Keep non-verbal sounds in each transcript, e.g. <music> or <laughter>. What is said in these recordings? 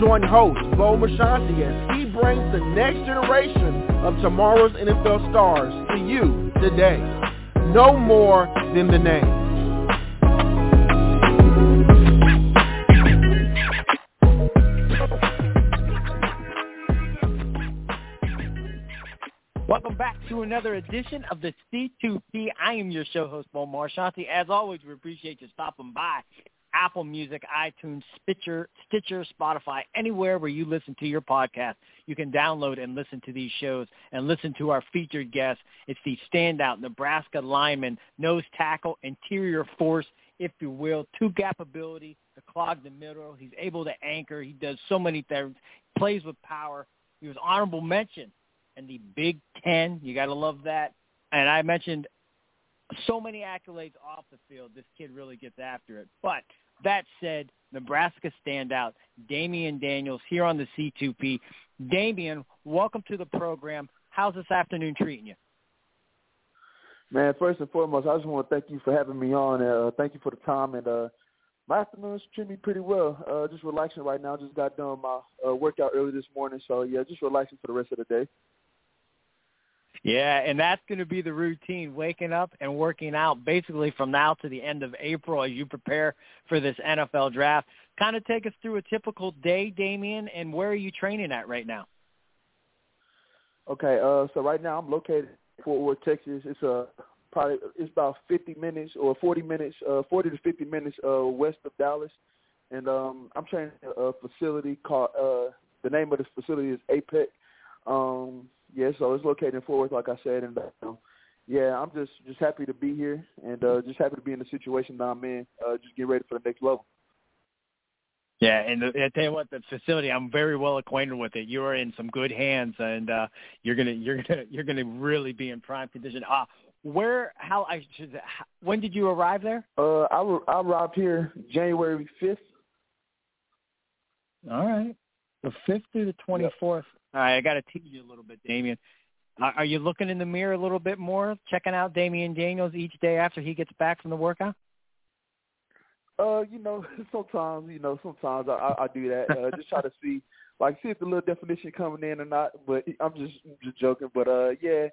Join host Bo Marchionte as he brings the next generation of tomorrow's NFL stars to you today. Know more than the name. Welcome back to another edition of the C2P. I am your show host, Bo Marchionte. As always, we appreciate you stopping by. Apple Music, iTunes, Stitcher, Stitcher, Spotify, anywhere where you listen to your podcast, you can download and listen to these shows and listen to our featured guests. It's the standout Nebraska lineman, nose tackle, interior force, if you will, two gap ability to clog the middle. He's able to anchor. He does so many things. Plays with power. He was honorable mention in the Big Ten. You got to love that. And I mentioned so many accolades off the field. This kid really gets after it. But that said, Nebraska standout, Damion Daniels here on the C2P. Damion, welcome to the program. How's this afternoon treating you? Man, first and foremost, I just want to thank you for having me on. Uh, thank you for the time. And uh, my afternoon's treating me pretty well. Uh, just relaxing right now. Just got done my uh, workout early this morning. So, yeah, just relaxing for the rest of the day. Yeah, and that's going to be the routine, waking up and working out basically from now to the end of April as you prepare for this NFL draft. Kind of take us through a typical day, Damion, and where are you training at right now? Okay, uh, so right now I'm located in Fort Worth, Texas. It's uh, probably it's about 50 minutes or 40 minutes, uh, 40 to 50 minutes uh, west of Dallas, and um, I'm training at a facility called. Uh, the name of the facility is APEC. Um, yeah, so it's located in Fort Worth, like I said, and uh, yeah, I'm just just happy to be here and uh, just happy to be in the situation that I'm in. Uh, just get ready for the next level. Yeah, and the, I tell you what, the facility I'm very well acquainted with it. You are in some good hands, and uh, you're gonna you're gonna <laughs> you're gonna really be in prime condition. Uh, where how I should how, when did you arrive there? Uh, I I arrived here January fifth. All right, the fifth through the twenty fourth. Yep. All right, I got to tease you a little bit, Damion. Are you looking in the mirror a little bit more, checking out Damion Daniels each day after he gets back from the workout? Uh, you know, <laughs> sometimes, you know, sometimes I, I, I do that. Uh, just try to see, like, see if the little definition coming in or not. But <laughs> I'm just just joking. But uh, yeah,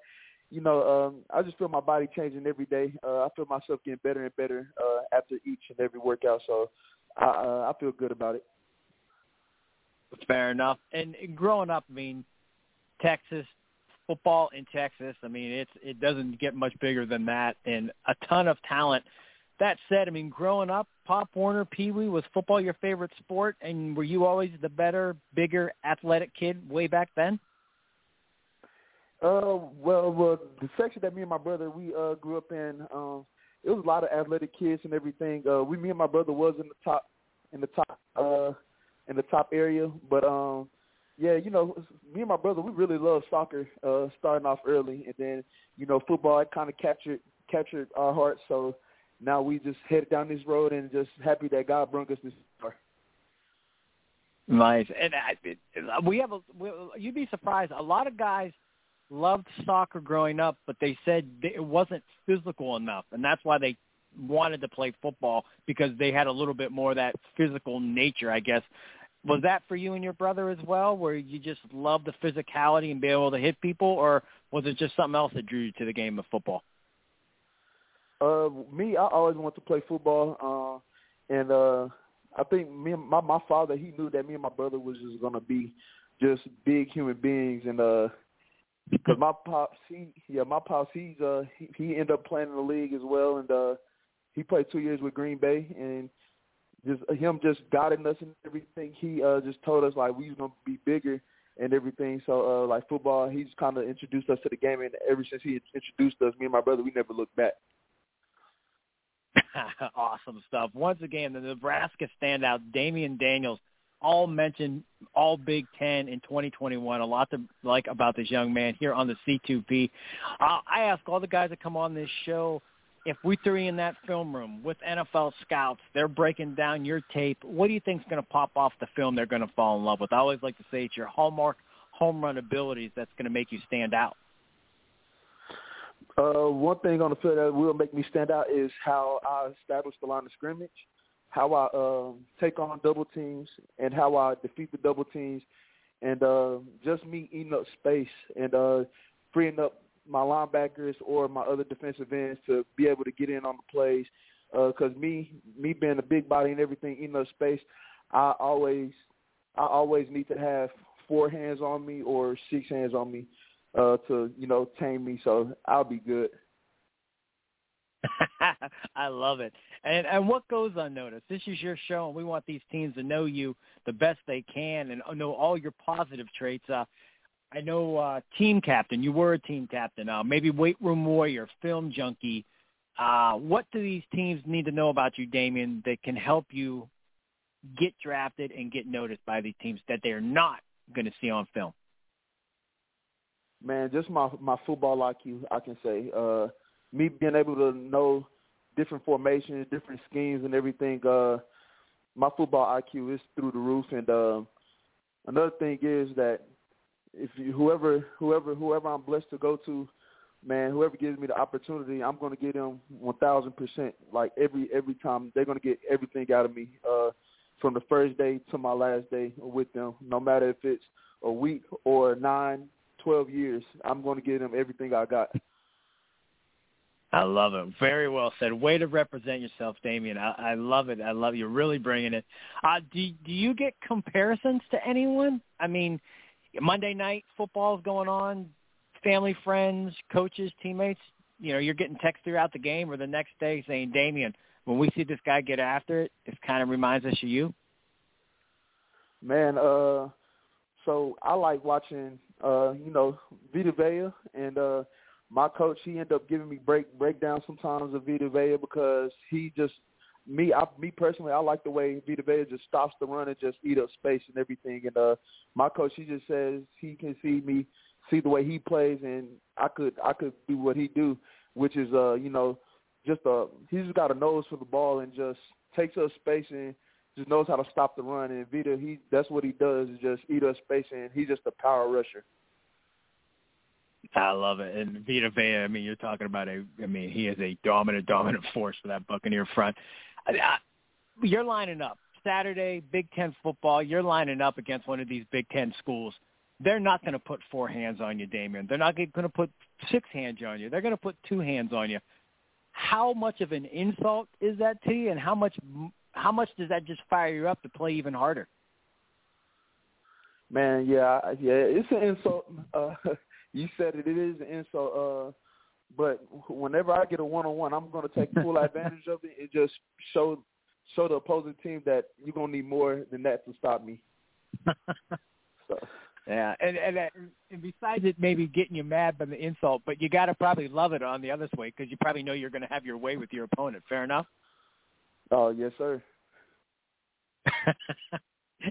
you know, um, I just feel my body changing every day. Uh, I feel myself getting better and better uh, after each and every workout. So I uh, I feel good about it. Fair enough. And growing up, I mean, Texas football in Texas. I mean, it's it doesn't get much bigger than that, and a ton of talent. That said, I mean, growing up, Pop Warner, Pee Wee was football your favorite sport, and were you always the better, bigger, athletic kid way back then? Uh, well, well, the section that me and my brother we uh grew up in, um, it was a lot of athletic kids and everything. Uh, we, me and my brother was in the top, in the top, uh, in the top area, but um, yeah, you know, me and my brother, we really love soccer, uh, starting off early, and then you know, football it kind of captured captured our hearts. So now we just headed down this road and just happy that God brought us this far. Nice, and I, we have a. We, you'd be surprised. A lot of guys loved soccer growing up, but they said it wasn't physical enough, and that's why they wanted to play football because they had a little bit more of that physical nature, I guess. Was that for you and your brother as well, where you just love the physicality and be able to hit people, or was it just something else that drew you to the game of football? Uh, me, I always wanted to play football, uh, and uh, I think me and my my father, he knew that me and my brother was just gonna be just big human beings, and uh, because my pops, he yeah, my pops, he's uh, he, he ended up playing in the league as well, and uh, he played two years with Green Bay, and just him just guiding us and everything. He uh, just told us like we was gonna be bigger and everything. So uh, like football, he's kind of introduced us to the game, and ever since he introduced us, me and my brother, we never looked back. <laughs> awesome stuff. Once again, the Nebraska standout, Damion Daniels, all mentioned all Big Ten in 2021. A lot to like about this young man here on the C2P. Uh, I ask all the guys that come on this show if we threw you in that film room with NFL scouts, they're breaking down your tape. What do you think is going to pop off the film they're going to fall in love with? I always like to say it's your hallmark home run abilities that's going to make you stand out. Uh, one thing on the field that will make me stand out is how I establish the line of scrimmage, how I um, take on double teams, and how I defeat the double teams, and uh, just me eating up space and uh, freeing up my linebackers or my other defensive ends to be able to get in on the plays. Because uh, me, me being a big body and everything, eating the space, I always, I always need to have four hands on me or six hands on me uh, to you know tame me. So I'll be good. <laughs> I love it. And and what goes unnoticed? This is your show, and we want these teams to know you the best they can and know all your positive traits. Uh, I know uh, team captain. You were a team captain. Uh, maybe weight room warrior, film junkie. Uh, what do these teams need to know about you, Damion, that can help you get drafted and get noticed by these teams that they're not going to see on film? Man, just my my football IQ, I can say. Uh, me being able to know different formations, different schemes, and everything. Uh, my football IQ is through the roof. And uh, another thing is that if you, whoever whoever whoever I'm blessed to go to, man, whoever gives me the opportunity, I'm going to get them 1,000 percent. Like every every time, they're going to get everything out of me uh, from the first day to my last day with them. No matter if it's a week or nine, twelve years, I'm going to give them everything I got. I love it. Very well said. Way to represent yourself, Damion. I, I love it. I love you. Really bringing it. Uh, do Do you get comparisons to anyone? I mean, Monday night football is going on, family, friends, coaches, teammates. You know, you're getting text throughout the game or the next day saying, Damion, when we see this guy get after it, it kind of reminds us of you. Man, uh, so I like watching, uh, you know, Vita Vea and uh, my coach. He ended up giving me break breakdown sometimes of Vita Vea because he just me, I, me personally, I like the way Vita Vea just stops the run and just eat up space and everything. And uh, my coach, he just says he can see me, see the way he plays, and I could, I could do what he do, which is, uh, you know, just uh, he's just got a nose for the ball and just takes up space and just knows how to stop the run. And Vita, he, that's what he does is just eat up space, and he's just a power rusher. I love it. And Vita Vea, I mean, you're talking about a, I mean, he is a dominant, dominant force for that Buccaneer front. You're lining up Saturday, Big Ten football. You're lining up against one of these Big Ten schools. They're not going to put four hands on you, Damion. They're not going to put six hands on you. They're going to put two hands on you. How much of an insult is that to you, and how much how much does that just fire you up to play even harder? Man, yeah, yeah, it's an insult. Uh, <laughs> you said it. It is an insult. Uh, but whenever I get a one on one, I'm going to take full <laughs> advantage of it and just show show the opposing team that you're going to need more than that to stop me. <laughs> so. Yeah, and, and uh, and besides it maybe getting you mad by the insult, but you got to probably love it on the other way because you probably know you're going to have your way with your opponent. Fair enough. Oh yes, sir. <laughs>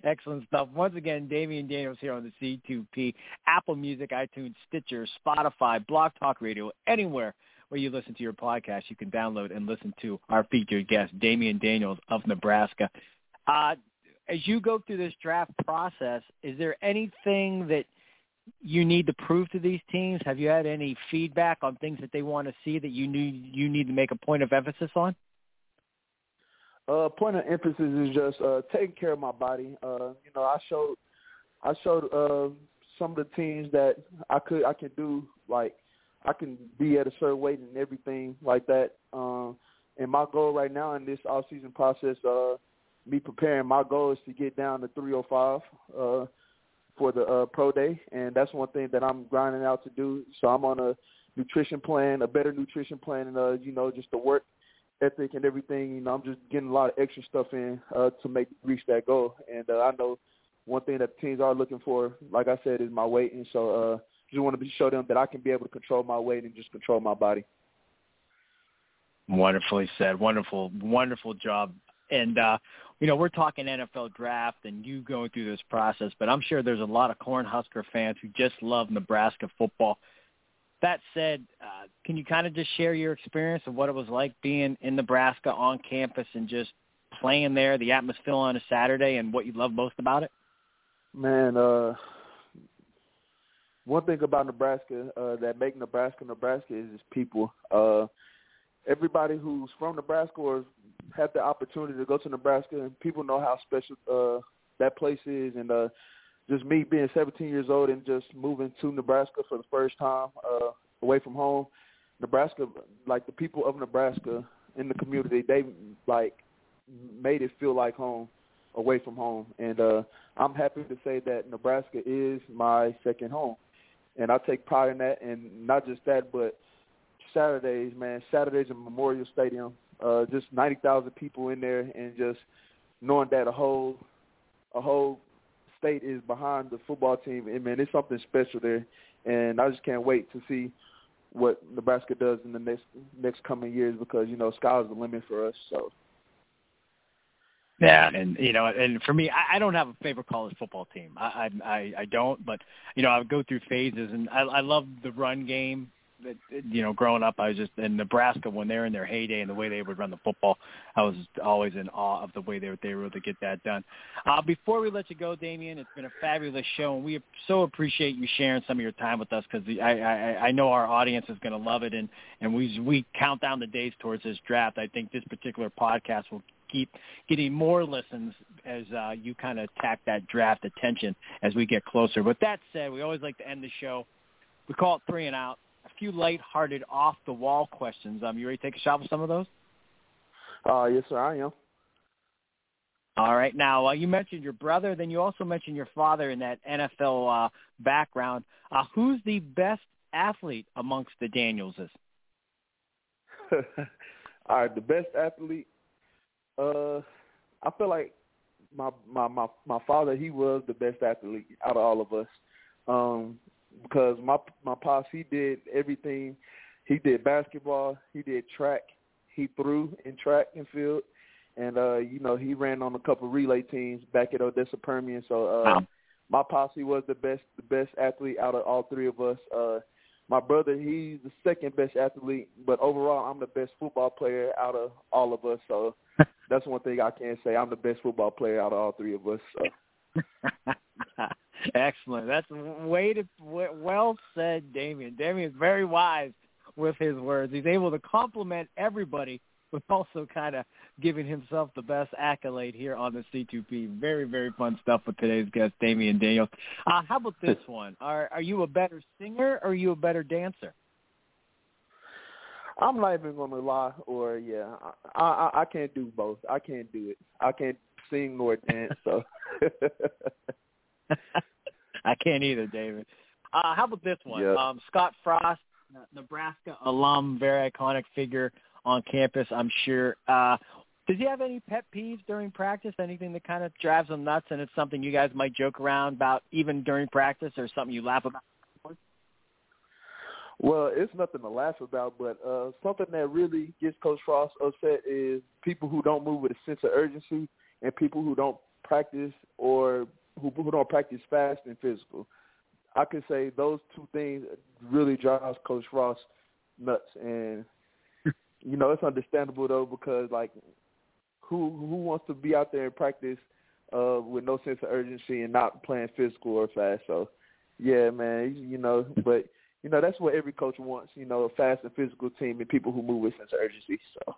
Excellent stuff. Once again, Damion Daniels here on the C2P, Apple Music, iTunes, Stitcher, Spotify, Blog Talk Radio, anywhere where you listen to your podcast, you can download and listen to our featured guest, Damion Daniels of Nebraska. Uh, as you go through this draft process, is there anything that you need to prove to these teams? Have you had any feedback on things that they want to see that you need you need to make a point of emphasis on? Uh, point of emphasis is just uh, taking care of my body. Uh, you know, I showed I showed uh, some of the teams that I could I can do like I can be at a certain weight and everything like that. Um, and my goal right now in this off season process, uh, me preparing, my goal is to get down to 305 uh, for the uh, pro day, and that's one thing that I'm grinding out to do. So I'm on a nutrition plan, a better nutrition plan, and uh, you know, just to work ethic and everything. You know, I'm just getting a lot of extra stuff in uh, to make reach that goal. And uh, I know one thing that teams are looking for, like I said, is my weight. And so uh, just want to show them that I can be able to control my weight and just control my body. Wonderfully said. Wonderful, wonderful job. And uh, you know, we're talking NFL draft and you going through this process, but I'm sure there's a lot of Cornhusker fans who just love Nebraska football. That said, uh, can you kind of just share your experience of what it was like being in Nebraska on campus and just playing there, the atmosphere on a Saturday, and what you love most about it? Man, uh, one thing about Nebraska uh, that make Nebraska Nebraska is its people. Uh, everybody who's from Nebraska or had the opportunity to go to Nebraska, and people know how special uh, that place is. And uh, just me being 17 years old and just moving to Nebraska for the first time uh, away from home, Nebraska, like the people of Nebraska in the community, they like made it feel like home away from home. And uh, I'm happy to say that Nebraska is my second home. And I take pride in that. And not just that, but Saturdays, man, Saturdays in Memorial Stadium, uh, just 90,000 people in there and just knowing that a whole a whole state is behind the football team. And, man, it's something special there. And I just can't wait to see what Nebraska does in the next next coming years because, you know, sky's the limit for us. So yeah, and you know, and for me, I, I don't have a favorite college football team. I, I I don't, but you know, I would go through phases, and I, I love the run game. You know, growing up, I was just in Nebraska when they're in their heyday and the way they would run the football. I was always in awe of the way they were they were able to get that done. Uh, before we let you go, Damion, it's been a fabulous show, and we so appreciate you sharing some of your time with us because I, I I know our audience is going to love it, and and we we count down the days towards this draft. I think this particular podcast will keep getting more listens as uh, you kind of tack that draft attention as we get closer. But that said, we always like to end the show. We call it three and out. Few light-hearted, off-the-wall questions. Um, you ready to take a shot with some of those? Uh, yes, sir, I am. All right. Now, uh, you mentioned your brother, then you also mentioned your father in that NFL uh, background. Uh, who's the best athlete amongst the Danielses? <laughs> All right, the best athlete uh, I feel like my my my my father he was the best athlete out of all of us. Um, because my my pops he did everything. He did basketball, he did track, he threw in track and field, and uh, you know he ran on a couple relay teams back at Odessa Permian. So uh, wow. my pops he was the best the best athlete out of all three of us. Uh, my brother he's the second best athlete, but overall I'm the best football player out of all of us. So <laughs> that's one thing I can say. I'm the best football player out of all three of us. So. <laughs> Excellent. That's way to well said, Damion. Damion is very wise with his words. He's able to compliment everybody, but also kind of giving himself the best accolade here on the C2P. Very, very fun stuff with today's guest, Damion Daniels. Uh, how about this one? Are are you a better singer or are you a better dancer? I'm not even gonna lie, or yeah, I, I I can't do both. I can't do it. I can't sing nor dance. So <laughs> <laughs> can't either, David. Uh, how about this one? Yep. Um, Scott Frost, Nebraska alum, very iconic figure on campus. I'm sure. Uh, does he have any pet peeves during practice? Anything that kind of drives him nuts, and it's something you guys might joke around about even during practice, or something you laugh about? Well, it's nothing to laugh about, but uh, something that really gets Coach Frost upset is people who don't move with a sense of urgency and people who don't practice or who, who don't practice fast and physical. I could say those two things really drives Coach Frost nuts, and you know it's understandable though because like who who wants to be out there and practice uh, with no sense of urgency and not playing physical or fast? So yeah, man, you know, but you know, that's what every coach wants, you know, a fast and physical team and people who move with sense of urgency. So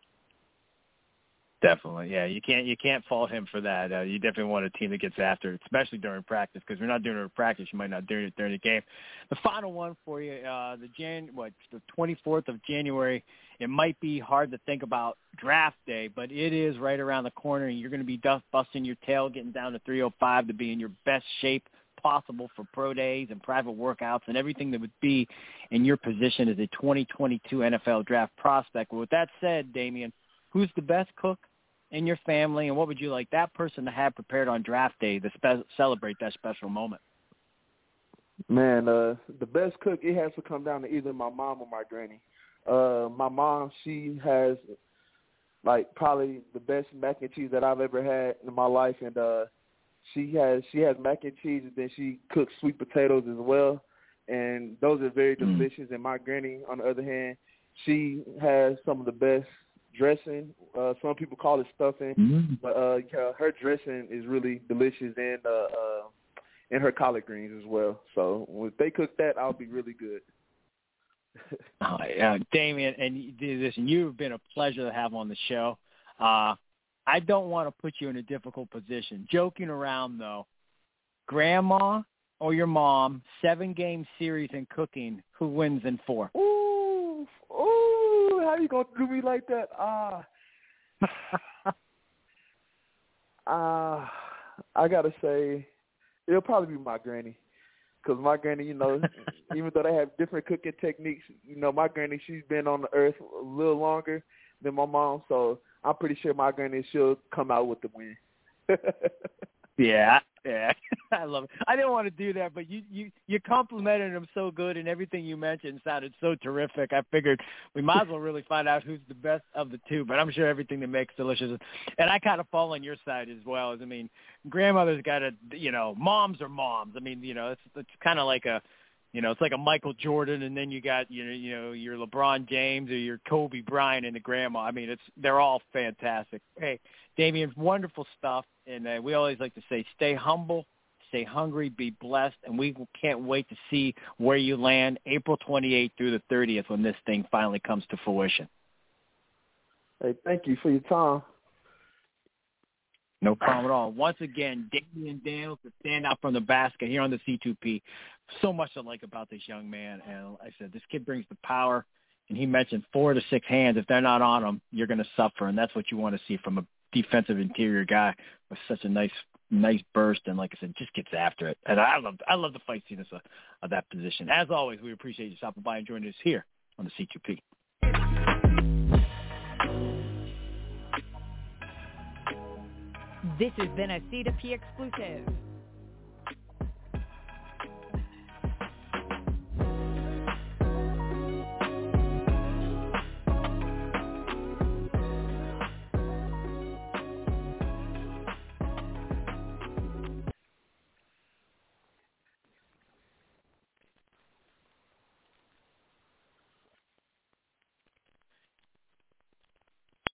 Definitely, yeah. You can't you can't fault him for that. Uh, you definitely want a team that gets after it, especially during practice, because we're not doing it in practice. You might not do it during the game. The final one for you, uh, the Jan what the 24th of January. It might be hard to think about draft day, but it is right around the corner. And you're going to be dust busting your tail, getting down to 305 to be in your best shape possible for pro days and private workouts and everything that would be in your position as a 2022 NFL draft prospect. But with that said, Damion, who's the best cook in your family, and what would you like that person to have prepared on draft day to spe- celebrate that special moment? Man, uh, the best cook it has to come down to either my mom or my granny. Uh, my mom, she has like probably the best mac and cheese that I've ever had in my life, and uh, she has she has mac and cheese, and then she cooks sweet potatoes as well, and those are very Mm. delicious. And my granny, on the other hand, she has some of the best dressing. Uh, some people call it stuffing, Mm. but uh, yeah, her dressing is really delicious, and uh, uh, and her collard greens as well. So if they cook that, I'll be really good. Oh, <laughs> yeah, Damion, and you- listen, you've been a pleasure to have on the show. Uh, I don't want to put you in a difficult position. Joking around though, grandma or your mom, seven game series in cooking, who wins in four? Ooh, how you gonna do me like that? Ah, <laughs> ah, I gotta say, it'll probably be my granny, cause my granny, you know, <laughs> even though they have different cooking techniques, you know, my granny she's been on the earth a little longer than my mom, so I'm pretty sure my granny she'll come out with the win. <laughs> Yeah, yeah, <laughs> I love it. I didn't want to do that, but you you you complimented him so good, and everything you mentioned sounded so terrific. I figured we might as well really find out who's the best of the two. But I'm sure everything that makes delicious, and I kind of fall on your side as well. As I mean, grandmother's got to, you know, moms are moms. I mean, you know, it's it's kind of like a you know, it's like a Michael Jordan, and then you got you know, you know, your LeBron James or your Kobe Bryant and the grandma. I mean, it's they're all fantastic. Hey, Damion, wonderful stuff, and uh, we always like to say, stay humble, stay hungry, be blessed, and we can't wait to see where you land April 28th through the 30th when this thing finally comes to fruition. hey, thank you for your time. No problem at all. Once again, Damion Daniels to stand out from the basket here on the C2P. So much to like about this young man. And like I said, this kid brings the power. And he mentioned four to six hands. If they're not on him, you're going to suffer. And that's what you want to see from a defensive interior guy with such a nice, nice burst. And like I said, just gets after it. And I love, I love the fight scene of, of that position. As always, we appreciate you stopping by and joining us here on the C2P. This has been a C2P exclusive.